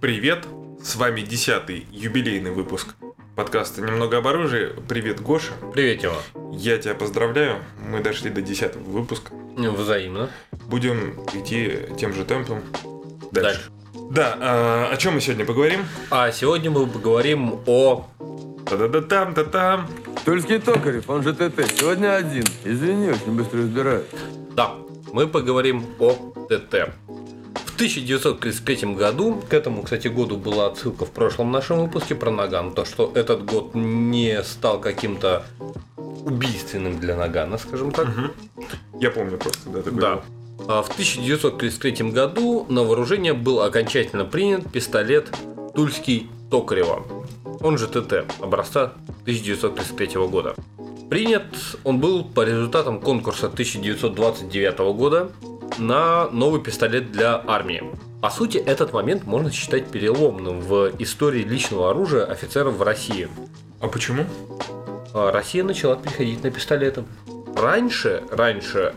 Привет! С вами десятый юбилейный выпуск подкаста «Немного об оружии». Привет, Гоша. Привет, Тёма. Я тебя поздравляю. Мы дошли до десятого выпуска. Взаимно. Будем идти тем же темпом дальше. Дальше. Да, а, о чем мы сегодня поговорим? А сегодня мы поговорим о... Та-да-да-там, та-там. Тульский Токарев, он же ТТ, сегодня один. Извини, очень быстро разбираю. Да, мы поговорим о ТТ. В 1933 году, к этому, кстати, году была отсылка в прошлом нашем выпуске про Наган, то, что этот год не стал каким-то убийственным для Нагана, скажем так. Я помню просто, да, такой Да. был. А В 1933 году на вооружение был окончательно принят пистолет Тульский Токарева, он же ТТ, образца 1933 года. Принят он был по результатам конкурса 1929 года на новый пистолет для армии. По сути, этот момент можно считать переломным в истории личного оружия офицеров в России. А почему? А Россия начала переходить на пистолеты. Раньше, раньше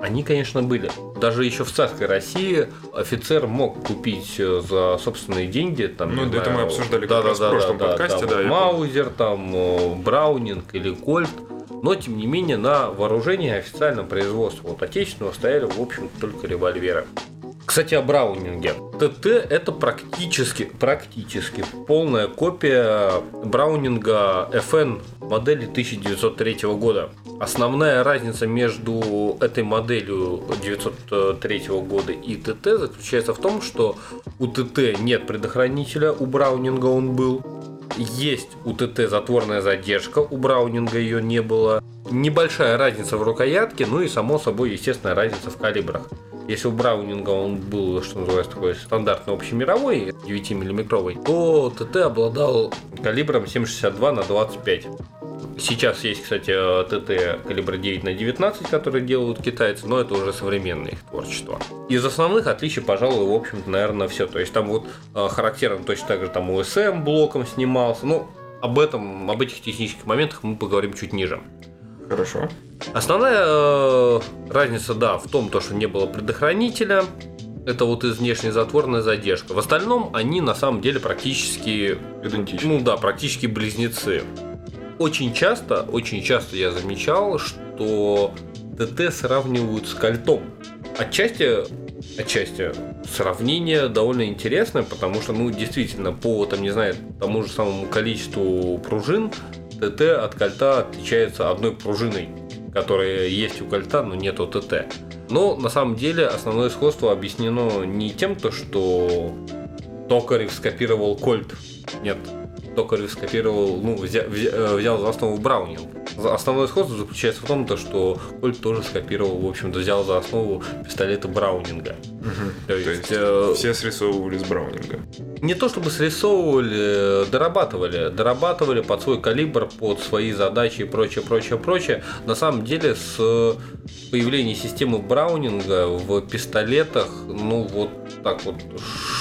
они, конечно, были. Даже еще в царской России офицер мог купить э, за собственные деньги, там, Ну, да, это знаю, мы обсуждали как раз в прошлом подкасте, там, да, Маузер, там, э, Браунинг или Кольт. Но, тем не менее, на вооружении официальном производстве вот отечественного стояли, в общем только револьверы. Кстати, о Браунинге. ТТ это практически, практически полная копия Браунинга FN модели 1903 года. Основная разница между этой моделью 1903 года и ТТ заключается в том, что у ТТ нет предохранителя, у Браунинга он был. Есть у ТТ затворная задержка, у Браунинга ее не было. Небольшая разница в рукоятке, ну и само собой, естественная разница в калибрах. Если у Браунинга он был, что называется, такой стандартный общемировой, 9-миллиметровый, то ТТ обладал калибром 7,62 на 25. Сейчас есть, кстати, ТТ калибра 9 на 19, которые делают китайцы, но это уже современное их творчество. Из основных отличий, пожалуй, в общем-то, наверное, все. То есть там вот э, характерно точно так же там УСМ блоком снимался. Ну, об этом, об этих технических моментах мы поговорим чуть ниже. Хорошо. Основная э, разница, да, в том, то, что не было предохранителя. Это вот из внешней затворная задержка. В остальном они на самом деле практически, Идентично. ну да, практически близнецы. Очень часто, очень часто я замечал, что ТТ сравнивают с кольтом. Отчасти, отчасти сравнение довольно интересное, потому что, ну, действительно, по, там, не знаю, тому же самому количеству пружин ТТ от кольта отличается одной пружиной, которая есть у кольта, но нет у ТТ. Но на самом деле основное сходство объяснено не тем, то, что Токарев скопировал кольт. Нет, Токарев скопировал, ну, взя- взя- э, взял за основу Браунинг. Основное сходство заключается в том, то, что Кольт тоже скопировал, в общем-то, взял за основу пистолета Браунинга. То То есть, есть э, все срисовывали с Браунинга. не то чтобы срисовывали, дорабатывали. Дорабатывали под свой калибр, под свои задачи и прочее, прочее, прочее. На самом деле, с появлением системы Браунинга в пистолетах, ну вот так вот,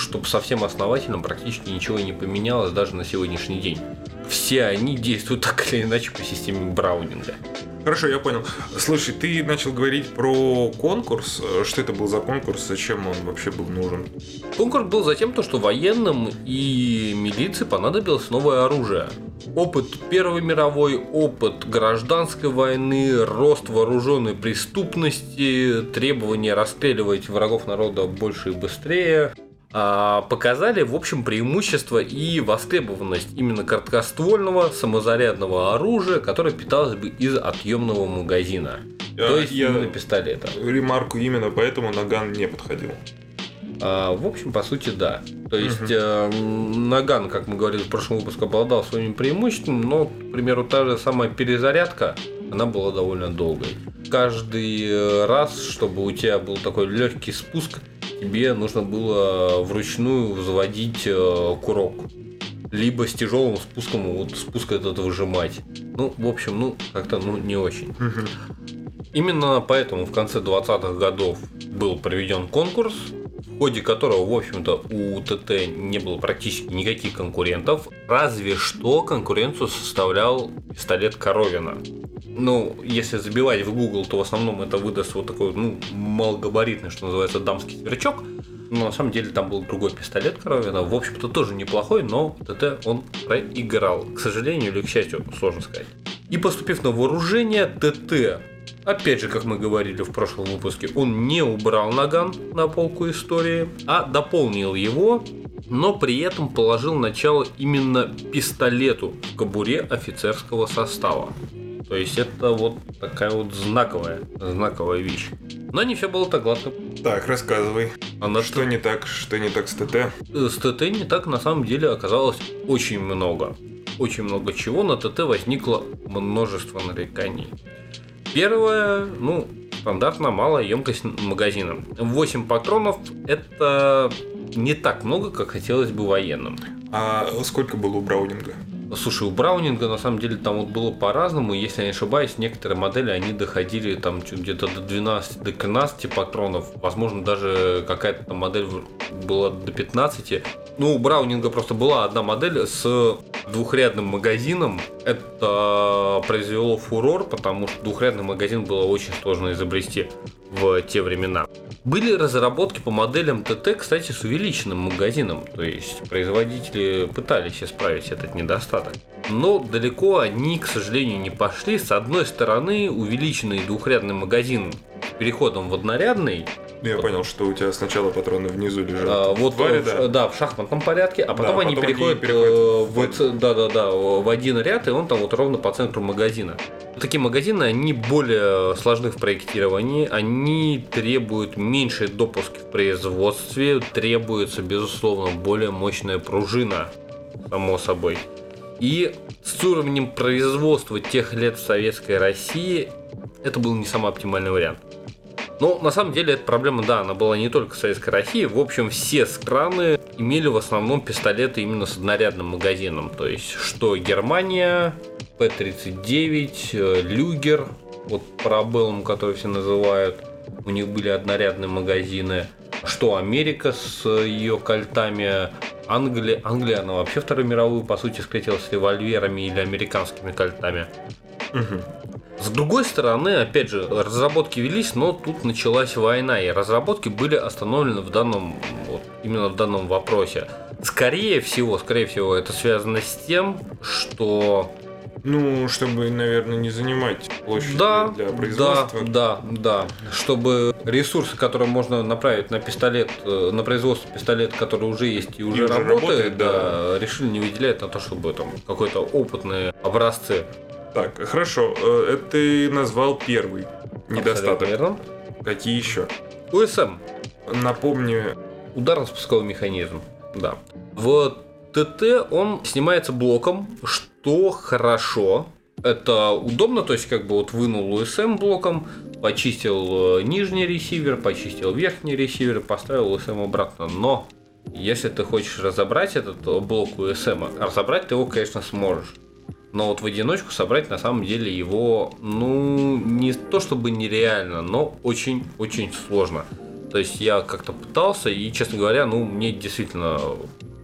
чтобы совсем основательно, практически ничего не поменялось даже на сегодняшний день. Все они действуют так или иначе по системе Браунинга. Хорошо, я понял. Слушай, ты начал говорить про конкурс. Что это был за конкурс? Зачем он вообще был нужен? Конкурс был за тем, то, что военным и милиции понадобилось новое оружие. Опыт Первой мировой, опыт гражданской войны, рост вооруженной преступности, требование расстреливать врагов народа больше и быстрее показали, в общем, преимущество и востребованность именно короткоствольного самозарядного оружия, которое питалось бы из отъемного магазина. Я- То есть я- именно пистолета. Ремарку именно поэтому Наган не подходил. А, в общем, по сути, да. То есть э, Наган, как мы говорили в прошлом выпуске, обладал своими преимуществами, но, к примеру, та же самая перезарядка, она была довольно долгой. Каждый э, раз, чтобы у тебя был такой легкий спуск, тебе нужно было вручную взводить э, курок. Либо с тяжелым спуском вот спуск этот выжимать. Ну, в общем, ну, как-то ну, не очень. Именно поэтому в конце 20-х годов был проведен конкурс, в ходе которого, в общем-то, у ТТ не было практически никаких конкурентов, разве что конкуренцию составлял пистолет Коровина. Ну, если забивать в Google, то в основном это выдаст вот такой, ну, малогабаритный, что называется, дамский сверчок. Но на самом деле там был другой пистолет Коровина. В общем-то тоже неплохой, но ТТ он проиграл. К сожалению или к счастью, сложно сказать. И поступив на вооружение, ТТ Опять же, как мы говорили в прошлом выпуске, он не убрал наган на полку истории, а дополнил его, но при этом положил начало именно пистолету в кобуре офицерского состава. То есть это вот такая вот знаковая, знаковая вещь. Но не все было так гладко. Так, рассказывай. А на Что не так, что не так с ТТ? С ТТ не так на самом деле оказалось очень много. Очень много чего на ТТ возникло множество нареканий. Первое, ну, стандартно малая емкость магазина. 8 патронов это не так много, как хотелось бы военным. А сколько было у Браунинга? Слушай, у Браунинга на самом деле там вот было по-разному. Если я не ошибаюсь, некоторые модели они доходили там где-то до 12, до 13 патронов. Возможно, даже какая-то там модель была до 15. Ну, у Браунинга просто была одна модель с двухрядным магазином. Это произвело фурор, потому что двухрядный магазин было очень сложно изобрести в те времена. Были разработки по моделям ТТ, кстати, с увеличенным магазином. То есть производители пытались исправить этот недостаток. Но далеко они, к сожалению, не пошли. С одной стороны, увеличенный двухрядный магазин переходом в однорядный Я понял, что у тебя сначала патроны внизу лежат. а, вот твари, в- да. да. в шахматном порядке, а потом Да, они потом они переходят, переходят э, в в, один. ц- да, да, да, в один ряд, и он там вот ровно по центру магазина. Такие магазины, они более сложны в проектировании, они требуют меньшей допуски в производстве, требуется, безусловно, более мощная пружина, само собой. И с уровнем производства тех лет в Советской России это был не самый оптимальный вариант. Но на самом деле эта проблема, да, она была не только в Советской России. В общем, все страны имели в основном пистолеты именно с однорядным магазином. То есть, что Германия, П-39, э, Люгер, вот Парабеллум, который все называют, у них были однорядные магазины. Что Америка с ее кольтами, Англия, Англия, она вообще Вторую мировую, по сути, встретила с револьверами или американскими кольтами. Мгм. С другой стороны, опять же, разработки велись, но тут началась война, и разработки были остановлены в данном, вот, именно в данном вопросе. Скорее всего, скорее всего, это связано с тем, что Ну, чтобы, наверное, не занимать площадь да, для да, производства. да, да, чтобы ресурсы, которые можно направить на пистолет, э, на производство пистолета, который уже есть и уже, уже работает, работает, да, решили не выделять на то, чтобы там какой-то опытные образцы. Так, хорошо. э, Это ты назвал первый недостаток. верно. Какие еще? УСМ. Напомни, Ударно-спусковой механизм, да. В ТТ он снимается блоком, что хорошо. Это удобно, то есть как бы вот вынул УСМ блоком, почистил э, нижний ресивер, почистил верхний ресивер, поставил УСМ обратно. Но если ты хочешь разобрать этот э, блок УСМ, разобрать ты его, конечно, сможешь. Но вот в одиночку собрать на самом деле его, ну, не то чтобы нереально, но очень-очень сложно. То есть я как-то пытался, и, честно говоря, ну, мне действительно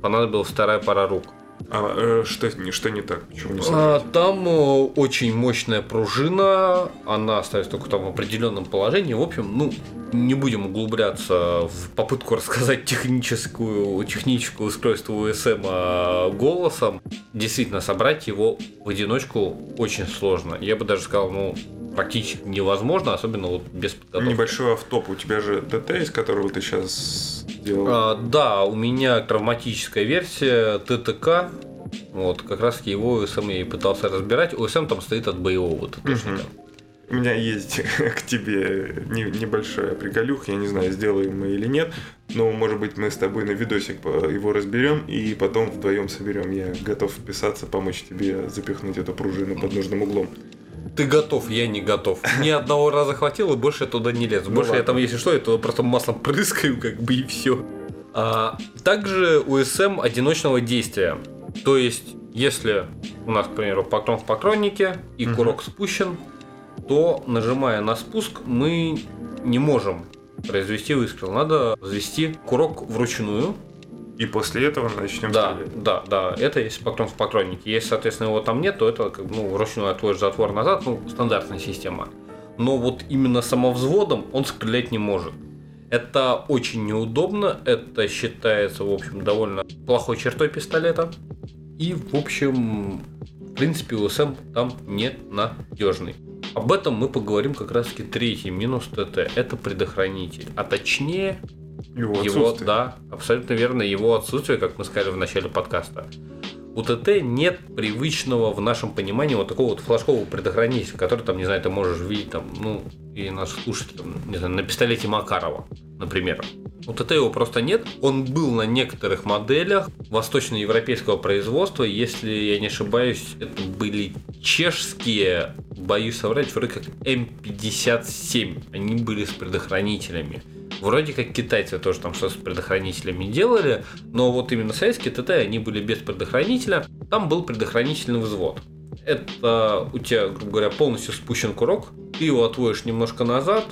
понадобилась вторая пара рук. А, э, что, не- что не так? Почему не А? Там э, очень мощная пружина, она остается только там в определенном положении. В общем, ну, не будем углубляться в попытку рассказать техническую, техническое устройство УСМ а, голосом. Действительно, собрать его в одиночку очень сложно. Я бы даже сказал, ну, практически невозможно, особенно вот без подготовки. Небольшой автоп. У тебя же ТТ, из которого ты сейчас сделал. А, да, у меня травматическая версия ТТК. Вот, как раз его УСМ я и пытался разбирать. УСМ там стоит от боевого ТТшника. У меня есть к тебе не- небольшая приколюх, я не знаю, сделаем мы или нет, но, может быть, мы с тобой на видосик его разберем и потом вдвоем соберем. Я готов вписаться, помочь тебе запихнуть эту пружину под нужным углом. Ты готов, я не готов. Ни одного раза хватило, больше я туда не лезу. Ну больше я ладно. там, если что, я туда просто маслом прыскаю, как бы и все. также УСМ одиночного действия. То есть, если у нас, к примеру, патрон в патроннике и Мгм. курок спущен, то нажимая на спуск, мы не можем произвести выстрел. Надо взвести курок вручную. И после этого начнем Да, стрелять. да, да. Это если патрон в патроннике. Если, соответственно, его там нет, то это как ну, вручную отводишь затвор назад, ну, стандартная система. Но вот именно самовзводом он стрелять не может. Это очень неудобно, это считается, в общем, довольно плохой чертой пистолета. И, в общем, в принципе, УСМ там не надежный. Об этом мы поговорим как раз таки третий минус ТТ. Это предохранитель. А точнее, Его его, да, абсолютно верно, его отсутствие, как мы сказали в начале подкаста. У ТТ нет привычного в нашем понимании вот такого вот флажкового предохранителя, который там, не знаю, ты можешь видеть там, ну, и наших слушателей, не знаю, на пистолете Макарова, например. У ТТ его просто нет. Он был на некоторых моделях восточноевропейского производства. Если я не ошибаюсь, это были чешские, боюсь соврать, вроде как М57. Они были с предохранителями. Вроде как китайцы тоже там что-то с предохранителями делали, но вот именно советские ТТ, они были без предохранителя. Там был предохранительный взвод. Это у тебя, грубо говоря, полностью спущен курок, ты его отводишь немножко назад,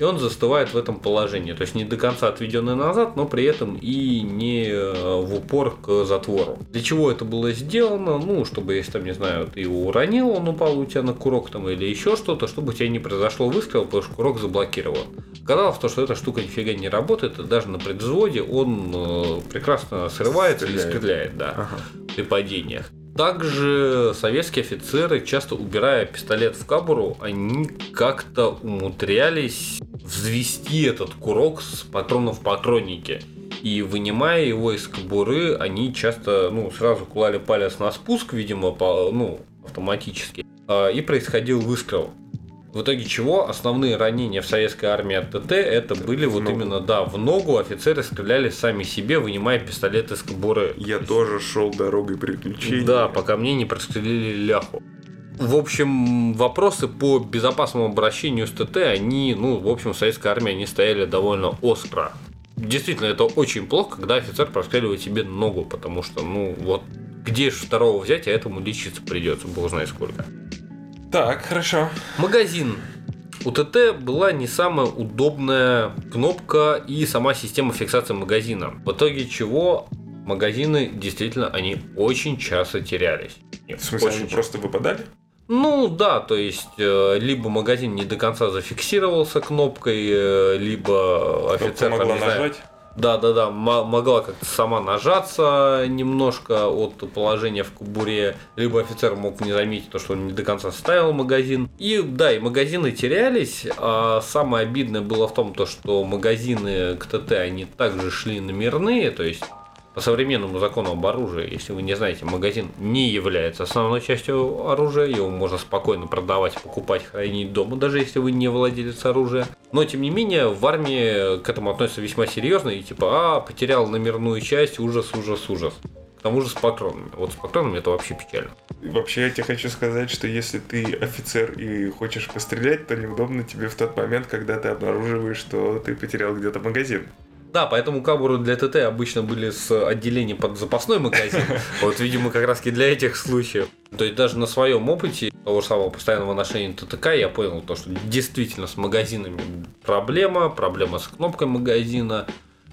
и он застывает в этом положении. То есть не до конца отведенный назад, но при этом и не э, в упор к затвору. Для чего это было сделано? Ну, чтобы, если там, не знаю, ты его уронил, он упал у тебя на курок там или еще что-то, чтобы у тебя не произошло выстрел, потому что курок заблокирован. Оказалось, то, что эта штука нифига не работает, и даже на предвзводе он э, прекрасно срывается Стреляет. или стреляет, да, Ага. при падениях. Также советские офицеры, часто убирая пистолет в кабуру, они как-то умудрялись взвести этот курок с патроном в патроннике. И вынимая его из кобуры, они часто ну, сразу клали палец на спуск, видимо, по, ну, автоматически. А, И происходил выстрел. В итоге чего основные ранения в советской армии от ТТ это были в вот ногу. именно, да, в ногу офицеры стреляли сами себе, вынимая пистолет из кобуры. Я тоже шел дорогой приключений. Да, пока мне не прострелили ляху. В общем, вопросы по безопасному обращению с ТТ, они, ну, в общем, в советской армии они стояли довольно остро. Действительно, это очень плохо, когда офицер простреливает себе ногу, потому что, ну, вот, где же второго взять, а этому лечиться придется, бог знает сколько. Так, хорошо. Магазин. У ТТ была не самая удобная кнопка и сама система фиксации магазина. В итоге чего магазины действительно они очень часто терялись. В смысле, Очень они часто. просто выпадали? Ну да, то есть э, либо магазин не до конца зафиксировался кнопкой, э, либо офицер Кнопка там, не знаю, нажать? Да, да, да, мо- могла как-то сама нажаться немножко от положения в кубуре, либо офицер мог не заметить то, что он не до конца ставил магазин. И да, и магазины терялись, а самое обидное было в том, то, что магазины к ТТ, они также шли номерные, то есть по современному закону об оружии, если вы не знаете, магазин не является основной частью оружия, его можно спокойно продавать, покупать, хранить дома, даже если вы не владелец оружия. Но, тем не менее, в армии к этому относятся весьма серьезно, и типа, а, потерял номерную часть, ужас, ужас, ужас. К тому же с патронами. Вот с патронами это вообще печально. Вообще, я тебе хочу сказать, что если ты офицер и хочешь пострелять, то неудобно тебе в тот момент, когда ты обнаруживаешь, что ты потерял где-то магазин. Да, поэтому кабуры для ТТ обычно были с отделением под запасной магазин. Вот, видимо, как раз для этих случаев. То есть даже на своем опыте того же самого постоянного ношения ТТК я понял то, что действительно с магазинами проблема, проблема с кнопкой магазина.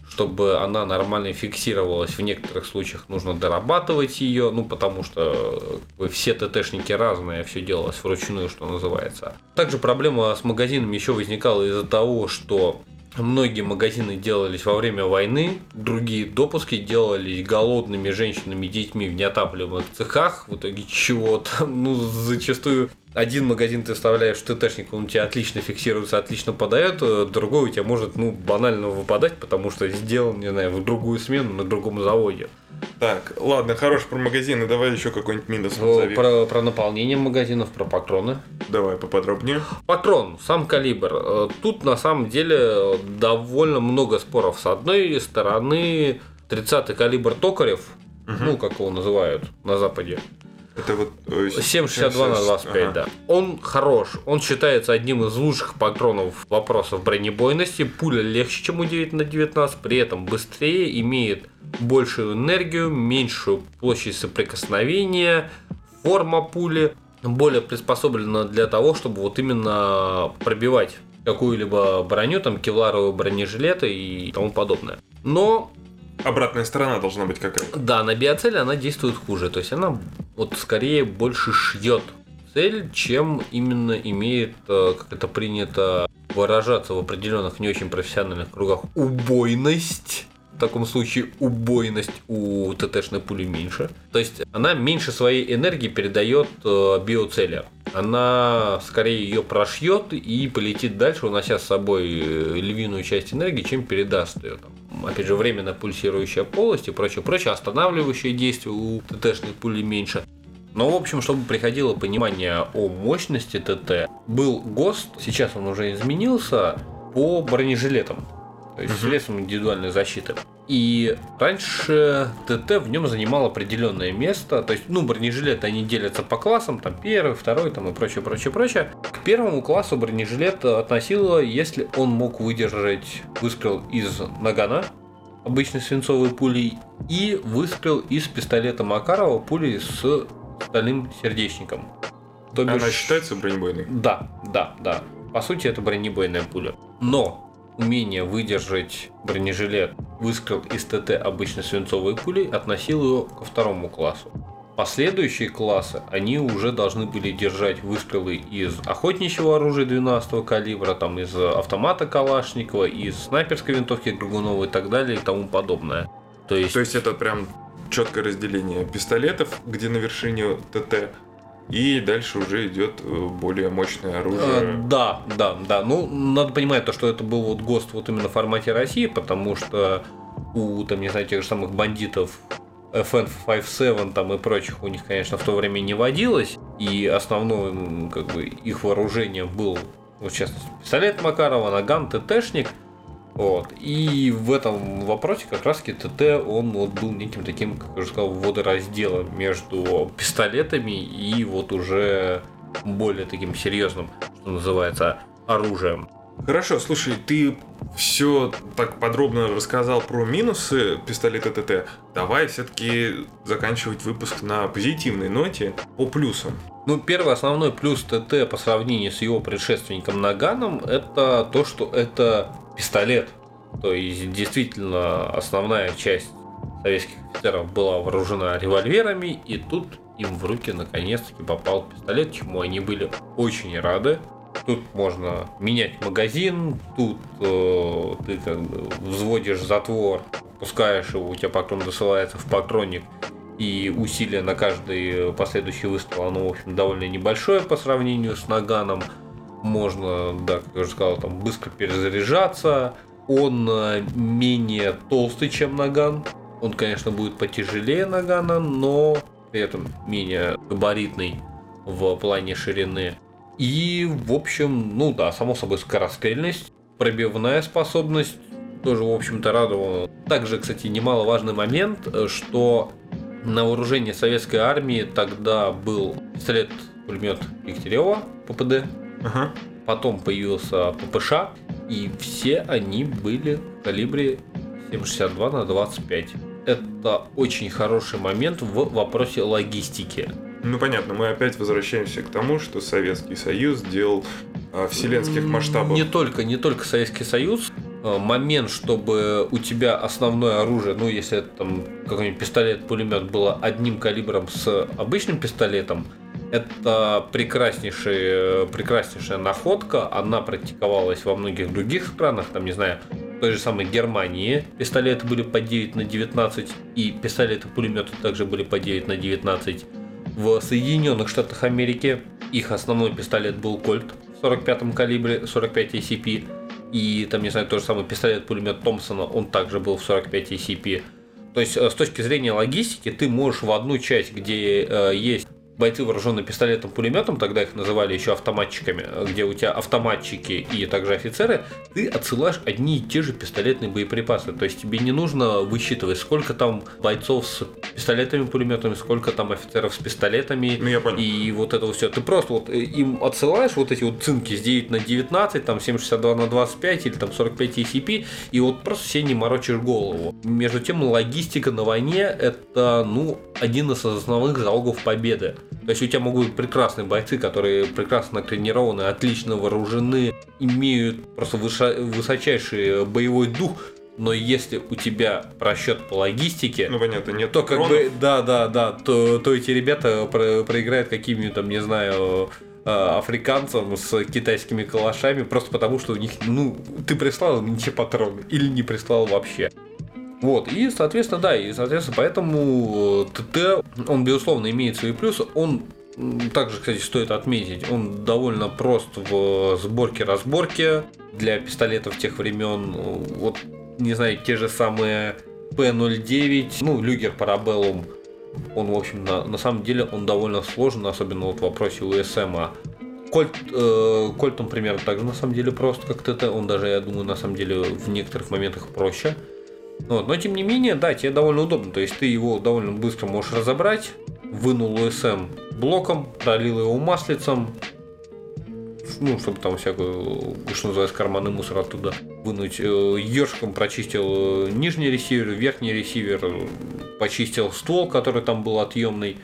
Чтобы она нормально фиксировалась, в некоторых случаях нужно дорабатывать ее, ну потому что э, все ТТшники разные, все делалось вручную, что называется. Также проблема с магазинами еще возникала из-за того, что Многие магазины делались во время войны, другие допуски делались голодными женщинами и детьми в неотапливаемых цехах. В итоге чего там, ну, зачастую один магазин ты вставляешь ТТшник, он у тебя отлично фиксируется, отлично подает, э, другой у тебя может, ну, банально выпадать, потому что сделан, не знаю, в другую смену на другом заводе. Так, ладно, хорош про магазины, давай еще какой-нибудь минус Ну, назови. Про, про наполнение магазинов, про патроны. Давай поподробнее. Патрон, сам калибр. Э, Тут на самом деле э, довольно много споров. С одной стороны, 30-й калибр Токарев, ну, как его называют на Западе, Это вот... э, 7,62 на 25, Ага. да. Он хорош. Он считается одним из лучших патронов вопросов бронебойности. Пуля легче, чем у 9 на 19, при этом быстрее, имеет большую энергию, меньшую площадь соприкосновения, форма пули более приспособлена для того, чтобы вот именно пробивать какую-либо броню, там кевларовые бронежилеты и тому подобное. Но Обратная сторона должна быть какая-то. да, на биоцеле она действует хуже. То есть она вот скорее больше шьет цель, чем именно имеет, э, как это принято выражаться в определенных не очень профессиональных кругах, убойность. В таком случае убойность у ТТшной пули меньше. То есть она меньше своей энергии передает э, биоцели. Она скорее ее прошьет и полетит дальше, унося с собой э, львиную часть энергии, чем передаст ее. Там, опять же, временно пульсирующая полость и прочее, прочее, останавливающее действие у ТТшной пули меньше. Но, в общем, чтобы приходило понимание о мощности ТТ, был ГОСТ, сейчас он уже изменился, по бронежилетам то есть угу. средством индивидуальной защиты. И раньше ТТ в нем занимал определенное место. То есть, ну, бронежилеты они делятся по классам, там первый, второй, там и прочее, прочее, прочее. К первому классу бронежилет относило, если он мог выдержать выстрел из нагана, обычной свинцовой пулей, и выстрел из пистолета Макарова пулей с стальным сердечником. То бишь... Она считается бронебойной? Да, да, да. По сути, это бронебойная пуля. Но умение выдержать бронежилет выстрел из ТТ обычно свинцовой пулей относил его ко второму классу. Последующие классы, они уже должны были держать выстрелы из охотничьего оружия 12 калибра, там из автомата Калашникова, из снайперской винтовки Драгунова и так далее и тому подобное. То есть, То есть это прям четкое разделение пистолетов, где на вершине ТТ и дальше уже идет э, более мощное оружие. А, да, да, да. Ну, надо понимать то, что это был вот ГОСТ вот именно в формате России, потому что у, там, не знаю, тех же самых бандитов FN57 там и прочих у них, конечно, в то время не водилось. И основное, как бы, их вооружение был, вот, частности, пистолет Макарова, наган, ТТшник – вот. И в этом вопросе как раз ТТ, он вот был неким таким, как я уже сказал, водоразделом между пистолетами и вот уже более таким серьезным, что называется, оружием. Хорошо, слушай, ты все так подробно рассказал про минусы пистолета ТТ. Давай все-таки заканчивать выпуск на позитивной ноте по плюсам. Ну, первый основной плюс ТТ по сравнению с его предшественником Наганом, это то, что это пистолет. То есть, действительно, основная часть советских офицеров была вооружена револьверами, и тут им в руки наконец-таки попал пистолет, чему они были очень рады. Тут можно менять магазин, тут э, ты как бы взводишь затвор, пускаешь его, у тебя потом досылается в патронник, и усилие на каждый последующий выстрел, оно, в общем, довольно небольшое по сравнению с наганом можно, да, как я уже сказал, там быстро перезаряжаться. Он э, менее толстый, чем наган. Он, конечно, будет потяжелее нагана, но при этом менее габаритный в плане ширины. И, в общем, ну да, само собой, скорострельность, пробивная способность тоже, в общем-то, радовала. Также, кстати, немаловажный момент, э, что на вооружении советской армии тогда был пистолет-пулемет Дегтярева ППД, Ага. Потом появился ППШ, и все они были в калибре 7,62 на 25. Это очень хороший момент в вопросе логистики. Ну понятно, мы опять возвращаемся к тому, что Советский Союз делал а, вселенских масштабов. Не только, не только Советский Союз. А, момент, чтобы у тебя основное оружие, ну если это там какой-нибудь пистолет-пулемет было одним калибром с обычным пистолетом, это прекраснейшая, прекраснейшая находка. Она практиковалась во многих других странах, там, не знаю, в той же самой Германии пистолеты были по 9 на 19, и пистолеты-пулеметы также были по 9 на 19. В Соединенных Штатах Америки их основной пистолет был Кольт в 45 калибре, 45 ACP. И там, не знаю, тот же самый пистолет-пулемет Томпсона, он также был в 45 ACP. То есть, э, с точки зрения логистики, ты можешь в одну часть, где э, есть бойцы, вооруженные пистолетом, пулеметом, тогда их называли еще автоматчиками, где у тебя автоматчики и также офицеры, ты отсылаешь одни и те же пистолетные боеприпасы. То есть тебе не нужно высчитывать, сколько там бойцов с пистолетами, пулеметами, сколько там офицеров с пистолетами. Ну, я понял. И вот это все. Ты просто вот э, им отсылаешь вот эти вот цинки с 9 на 19, там 7,62 на 25 или там 45 ECP, и вот просто все не морочишь голову. Между тем, логистика на войне это, ну, один из основных залогов победы. То есть у тебя могут быть прекрасные бойцы, которые прекрасно тренированы, отлично вооружены, имеют просто высочайший боевой дух, но если у тебя просчет по логистике, Ну, понятно, нет то как бы, да, да, да, то, то эти ребята про- проиграют какими-нибудь там, не знаю, э, африканцам с китайскими калашами, просто потому что у них, ну, ты прислал им не те патроны, или не прислал вообще. Вот, и, соответственно, да, и, соответственно, поэтому э, ТТ, он, безусловно, имеет свои плюсы, он также, кстати, стоит отметить, он довольно прост в сборке-разборке для пистолетов тех времен. Вот, не знаю, те же самые P09, ну, Люгер Парабеллум, он, в общем, на, на самом деле, он довольно сложен, особенно вот в вопросе УСМ. А Кольт, э, Кольт, он примерно так же, на самом деле, прост, как ТТ. Он даже, я думаю, на самом деле, в некоторых моментах проще. Вот. Но, тем не менее, да, тебе довольно удобно. То есть, ты его довольно быстро можешь разобрать, вынул УСМ блоком, пролил его маслицем, ну, чтобы там всякую, что называется, карманный мусор оттуда вынуть. Ежиком прочистил э, нижний ресивер, верхний ресивер, э, почистил ствол, который там был отъемный.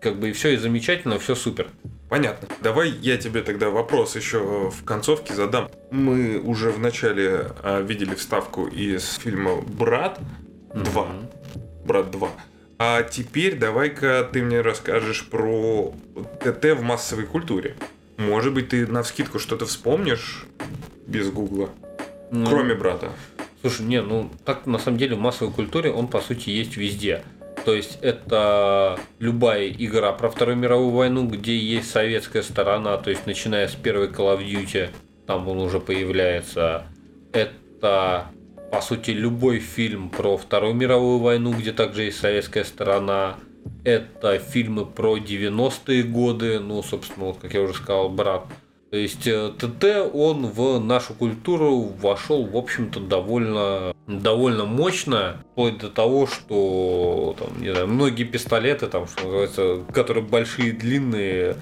Как бы и все, и замечательно, все супер. Понятно. Давай я тебе тогда вопрос еще в концовке задам. Мы уже в начале а, видели вставку из фильма «Брат 2». «Брат 2». А теперь давай-ка ты мне расскажешь про ТТ в массовой культуре. Может быть, ты на вскидку что-то вспомнишь без гугла, Ну, кроме брата. Слушай, не, ну так на самом деле в массовой культуре он по сути есть везде. То есть это любая игра про Вторую мировую войну, где есть советская сторона, то есть начиная с первой Call of Duty, там он уже появляется. Это по сути любой фильм про Вторую мировую войну, где также есть советская сторона. Это фильмы про 90-е годы, ну, собственно, вот как я уже сказал, брат. То есть э, ТТ, он в нашу культуру вошел, в общем-то, довольно, довольно мощно, вплоть до того, что там, не знаю, многие пистолеты, там, что называется, которые большие, длинные,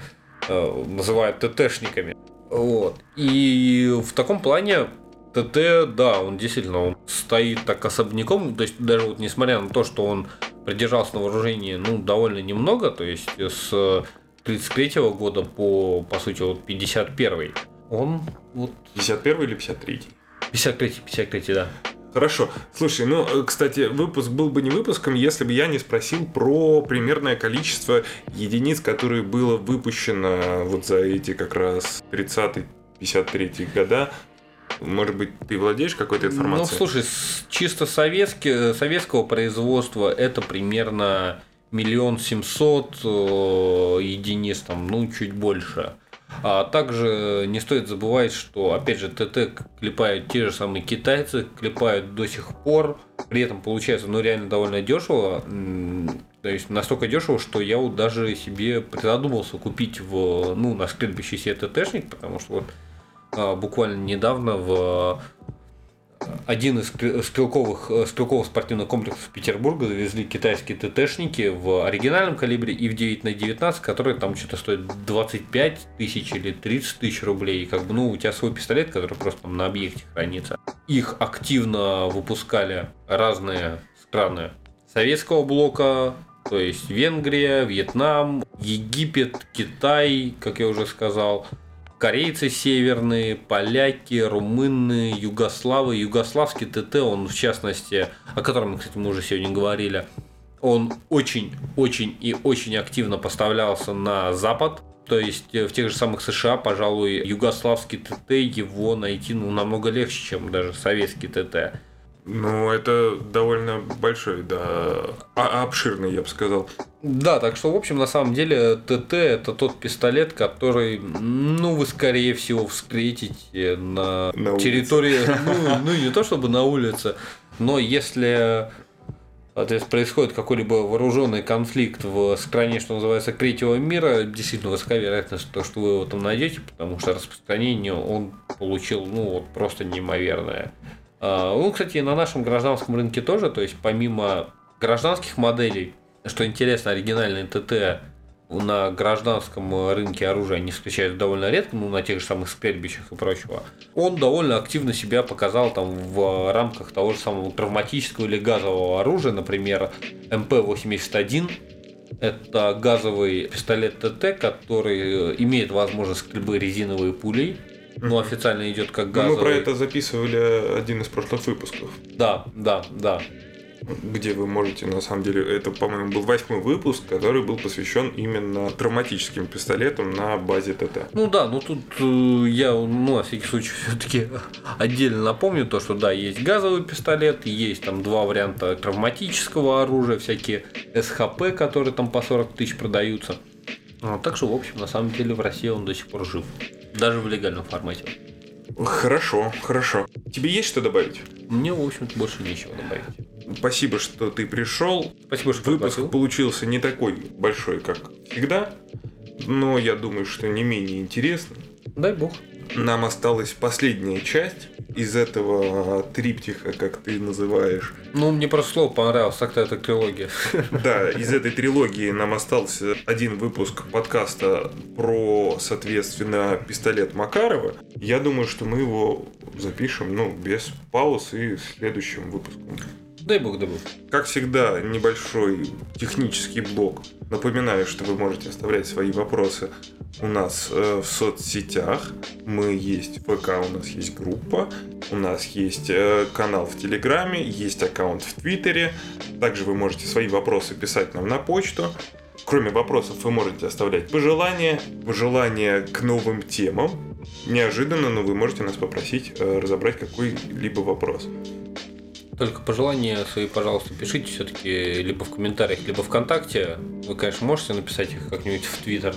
э, называют ТТшниками. Вот. И в таком плане ТТ, да, он действительно он стоит так особняком, то есть даже вот несмотря на то, что он придержался на вооружении, ну, довольно немного, то есть с 33 года по, по сути, вот 51 он вот 51 или 53? 53 53 да. Хорошо. Слушай, ну, э, кстати, выпуск был бы не выпуском, если бы я не спросил про примерное количество единиц, которые было выпущено вот за эти как раз 30-53 года. Может быть, ты владеешь какой-то Ну, информацией? слушай, с чисто советски, советского производства это примерно миллион семьсот э, единиц, там, ну, чуть больше. А также не стоит забывать, что, опять же, ТТ клепают те же самые китайцы, клепают до сих пор. При этом получается, ну, реально довольно дешево. То есть настолько дешево, что я вот даже себе призадумался купить в, ну, на скрипящий себе ТТшник, потому что вот а, буквально недавно в один из скри- стрелковых, э, стрелковых спортивных комплексов Петербурга завезли китайские ТТшники в оригинальном калибре и в 9 на 19, которые там что-то стоят 25 тысяч или 30 тысяч рублей. И как бы, ну, у тебя свой пистолет, который просто там на объекте хранится. Их активно выпускали разные страны советского блока, то есть Венгрия, Вьетнам, Египет, Китай, как я уже сказал, корейцы северные, поляки, румыны, югославы. Югославский ТТ, он в частности, о котором, кстати, мы уже сегодня говорили, он очень-очень и очень активно поставлялся на Запад. То есть э, в тех же самых США, пожалуй, югославский ТТ его найти ну, намного легче, чем даже советский ТТ. Ну, это довольно большой, да, а- обширный, я бы сказал. Да, так что, в общем, на самом деле, ТТ это тот пистолет, который, ну, вы, скорее всего, встретите на, На территории, ну, ну, не то чтобы на улице, но если соответственно, происходит какой-либо вооруженный конфликт в стране, что называется, третьего мира, действительно высока вероятность, то, что вы его там найдете, потому что распространение он получил, ну, вот просто неимоверное. А, Ну, кстати, на нашем гражданском рынке тоже, то есть помимо гражданских моделей, что интересно, оригинальные ТТ на гражданском рынке оружия они встречаются довольно редко, ну, на тех же самых стрельбищах и прочего. Он довольно активно себя показал там в рамках того же самого травматического или газового оружия, например, МП-81. Это газовый пистолет ТТ, который имеет возможность стрельбы резиновой пулей. Ну, официально идет как Ну, газовый. Мы про это записывали один из прошлых выпусков, Да, да, да. где вы можете, на самом деле, это, по-моему, был восьмой выпуск, который был посвящен именно травматическим пистолетам на базе ТТ. Ну да, ну тут э, я, ну, на всякий случай, все-таки отдельно напомню то, что да, есть газовый пистолет, есть там два варианта травматического оружия, всякие СХП, которые там по 40 тысяч продаются. А, так что, в общем, на самом деле в России он до сих пор жив. Даже в легальном формате. Хорошо, хорошо. Тебе есть что добавить? Мне, в общем-то, больше нечего добавить. Спасибо, что ты пришел. Спасибо, что Выпуск пригласил. получился не такой большой, как всегда, но я думаю, что не менее интересный. Дай бог. Нам осталась последняя часть из этого триптиха, как ты называешь. Ну, мне просто слово понравилось, так-то это трилогия. Да, из этой трилогии нам остался один выпуск подкаста про, соответственно, пистолет Макарова. Я думаю, что мы его запишем, ну, без пауз и следующим выпуском. Дай бог, дай бог. Как всегда, небольшой технический блок. Напоминаю, что вы можете оставлять свои вопросы у нас э, в соцсетях. Мы есть ВК, у нас есть группа, у нас есть э, канал в Телеграме, есть аккаунт в Твиттере. Также вы можете свои вопросы писать нам на почту. Кроме вопросов, вы можете оставлять пожелания, пожелания к новым темам. Неожиданно, но вы можете нас попросить э, разобрать какой-либо вопрос. Только пожелания свои, пожалуйста, пишите все-таки либо в комментариях, либо ВКонтакте. Вы, конечно, можете написать их как-нибудь в Твиттер.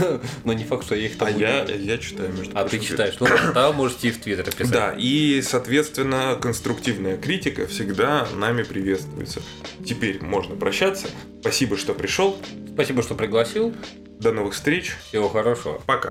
Но не факт, что я их там А буду- я, я читаю, между А ты читаешь. Ну, тогда можете и в Твиттер писать. Да, и, соответственно, конструктивная критика всегда нами приветствуется. Теперь можно прощаться. Спасибо, что пришел. Спасибо, что пригласил. До новых встреч. Всего хорошего. Пока.